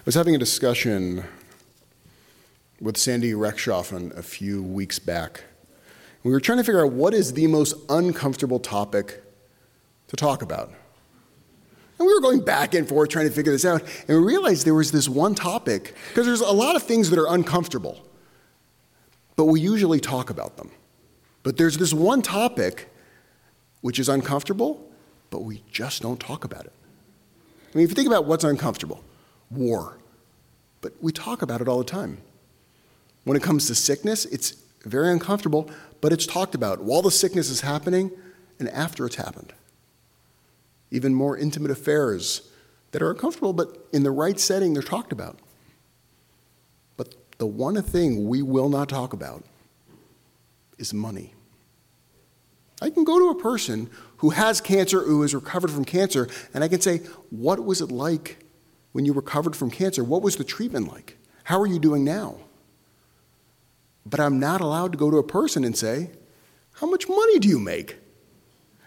I was having a discussion with Sandy Rexhoffen a few weeks back. We were trying to figure out what is the most uncomfortable topic to talk about. And we were going back and forth trying to figure this out. And we realized there was this one topic, because there's a lot of things that are uncomfortable, but we usually talk about them. But there's this one topic which is uncomfortable, but we just don't talk about it. I mean, if you think about what's uncomfortable, war. But we talk about it all the time. When it comes to sickness, it's very uncomfortable, but it's talked about while the sickness is happening and after it's happened. Even more intimate affairs that are uncomfortable, but in the right setting, they're talked about. But the one thing we will not talk about is money. I can go to a person who has cancer, who has recovered from cancer, and I can say, What was it like when you recovered from cancer? What was the treatment like? How are you doing now? But I'm not allowed to go to a person and say, How much money do you make?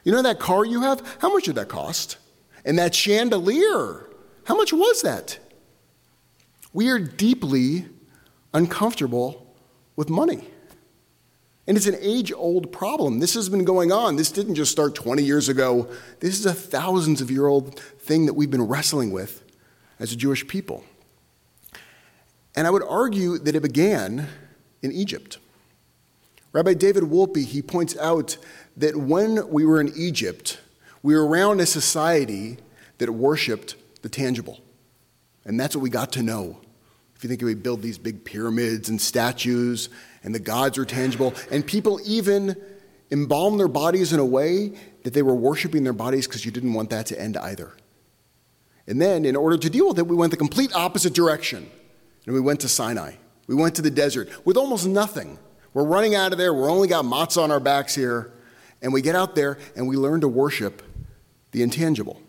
You know that car you have? How much did that cost? And that chandelier, how much was that? We are deeply uncomfortable with money. And it's an age old problem. This has been going on. This didn't just start 20 years ago. This is a thousands of year old thing that we've been wrestling with as a Jewish people. And I would argue that it began in Egypt. Rabbi David Wolpe, he points out that when we were in Egypt, we were around a society that worshiped the tangible. And that's what we got to know. If you think we build these big pyramids and statues, and the gods are tangible, and people even embalm their bodies in a way that they were worshiping their bodies because you didn't want that to end either. And then, in order to deal with it, we went the complete opposite direction. And we went to Sinai. We went to the desert with almost nothing. We're running out of there. We're only got matzah on our backs here. And we get out there and we learn to worship the intangible.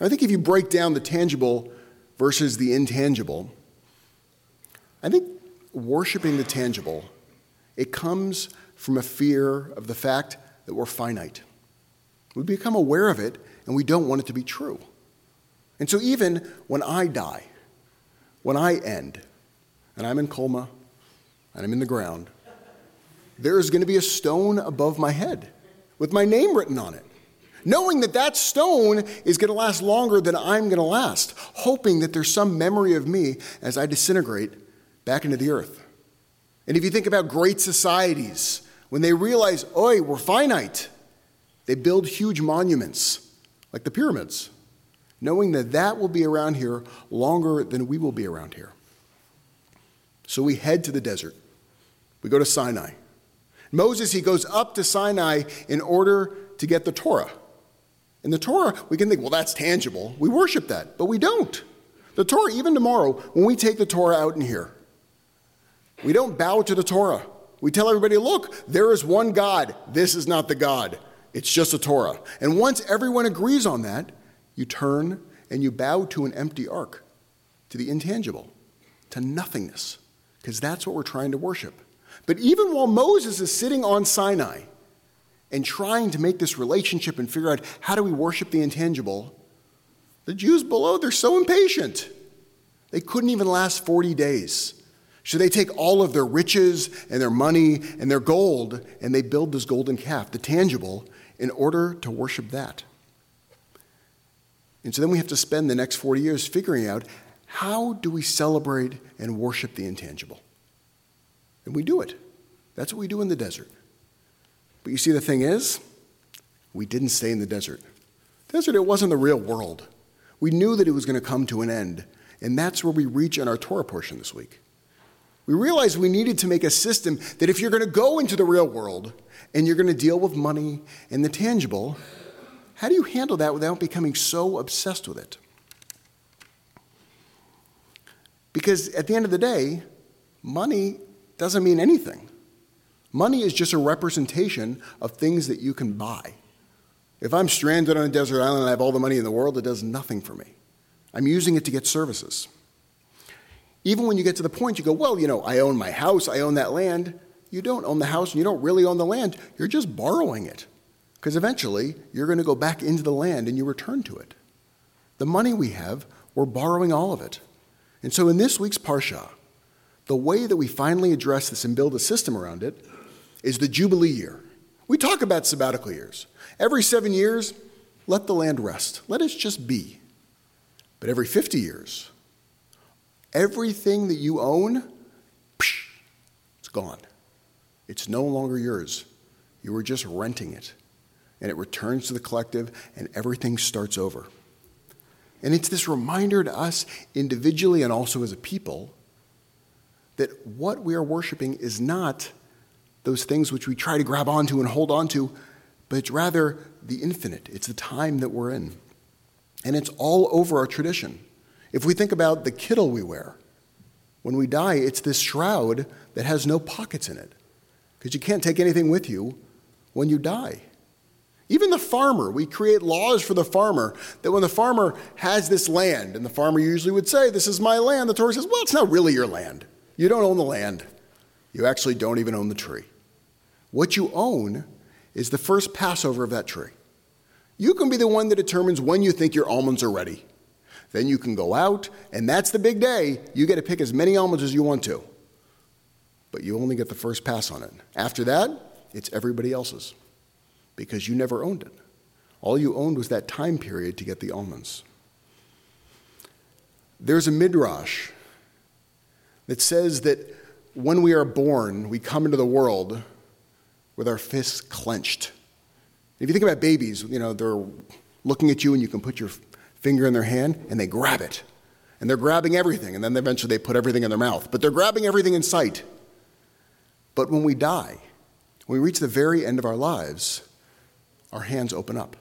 I think if you break down the tangible versus the intangible, I think worshiping the tangible, it comes from a fear of the fact that we're finite. We become aware of it and we don't want it to be true. And so even when I die, when I end, and I'm in coma, and I'm in the ground, there is going to be a stone above my head with my name written on it. Knowing that that stone is going to last longer than I'm going to last, hoping that there's some memory of me as I disintegrate back into the earth. And if you think about great societies, when they realize, oi, we're finite, they build huge monuments like the pyramids, knowing that that will be around here longer than we will be around here. So we head to the desert. We go to Sinai. Moses, he goes up to Sinai in order to get the Torah. In the Torah, we can think, well, that's tangible. We worship that, but we don't. The Torah, even tomorrow, when we take the Torah out in here, we don't bow to the Torah. We tell everybody, look, there is one God. This is not the God. It's just a Torah. And once everyone agrees on that, you turn and you bow to an empty ark, to the intangible, to nothingness because that's what we're trying to worship. But even while Moses is sitting on Sinai and trying to make this relationship and figure out how do we worship the intangible, the Jews below, they're so impatient. They couldn't even last 40 days. So they take all of their riches and their money and their gold and they build this golden calf, the tangible, in order to worship that. And so then we have to spend the next 40 years figuring out how do we celebrate and worship the intangible? And we do it. That's what we do in the desert. But you see, the thing is, we didn't stay in the desert. Desert, it wasn't the real world. We knew that it was going to come to an end. And that's where we reach in our Torah portion this week. We realized we needed to make a system that if you're going to go into the real world and you're going to deal with money and the tangible, how do you handle that without becoming so obsessed with it? Because at the end of the day, money doesn't mean anything. Money is just a representation of things that you can buy. If I'm stranded on a desert island and I have all the money in the world, it does nothing for me. I'm using it to get services. Even when you get to the point you go, well, you know, I own my house, I own that land. You don't own the house and you don't really own the land. You're just borrowing it. Because eventually you're going to go back into the land and you return to it. The money we have, we're borrowing all of it. And so in this week's Parsha, the way that we finally address this and build a system around it is the Jubilee year. We talk about sabbatical years. Every seven years, let the land rest. Let it just be. But every 50 years, everything that you own, it's gone. It's no longer yours. You were just renting it. And it returns to the collective, and everything starts over. And it's this reminder to us individually and also as a people that what we are worshiping is not those things which we try to grab onto and hold onto, but it's rather the infinite. It's the time that we're in. And it's all over our tradition. If we think about the kittel we wear, when we die, it's this shroud that has no pockets in it, because you can't take anything with you when you die. Even the farmer, we create laws for the farmer that when the farmer has this land, and the farmer usually would say, This is my land, the Torah says, Well, it's not really your land. You don't own the land. You actually don't even own the tree. What you own is the first Passover of that tree. You can be the one that determines when you think your almonds are ready. Then you can go out, and that's the big day. You get to pick as many almonds as you want to. But you only get the first pass on it. After that, it's everybody else's because you never owned it. All you owned was that time period to get the almonds. There's a midrash that says that when we are born, we come into the world with our fists clenched. If you think about babies, you know, they're looking at you and you can put your finger in their hand and they grab it. And they're grabbing everything, and then eventually they put everything in their mouth. But they're grabbing everything in sight. But when we die, when we reach the very end of our lives, our hands open up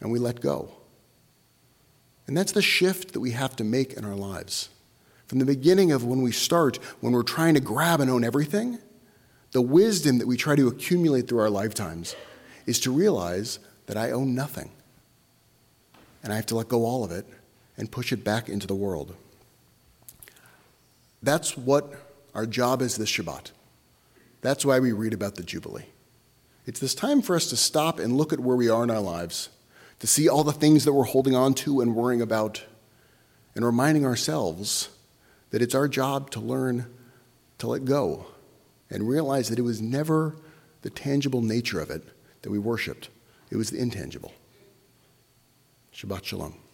and we let go. And that's the shift that we have to make in our lives. From the beginning of when we start, when we're trying to grab and own everything, the wisdom that we try to accumulate through our lifetimes is to realize that I own nothing. And I have to let go all of it and push it back into the world. That's what our job is this Shabbat. That's why we read about the Jubilee. It's this time for us to stop and look at where we are in our lives, to see all the things that we're holding on to and worrying about, and reminding ourselves that it's our job to learn to let go and realize that it was never the tangible nature of it that we worshiped, it was the intangible. Shabbat Shalom.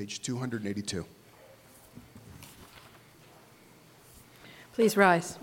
Page 282. Please rise.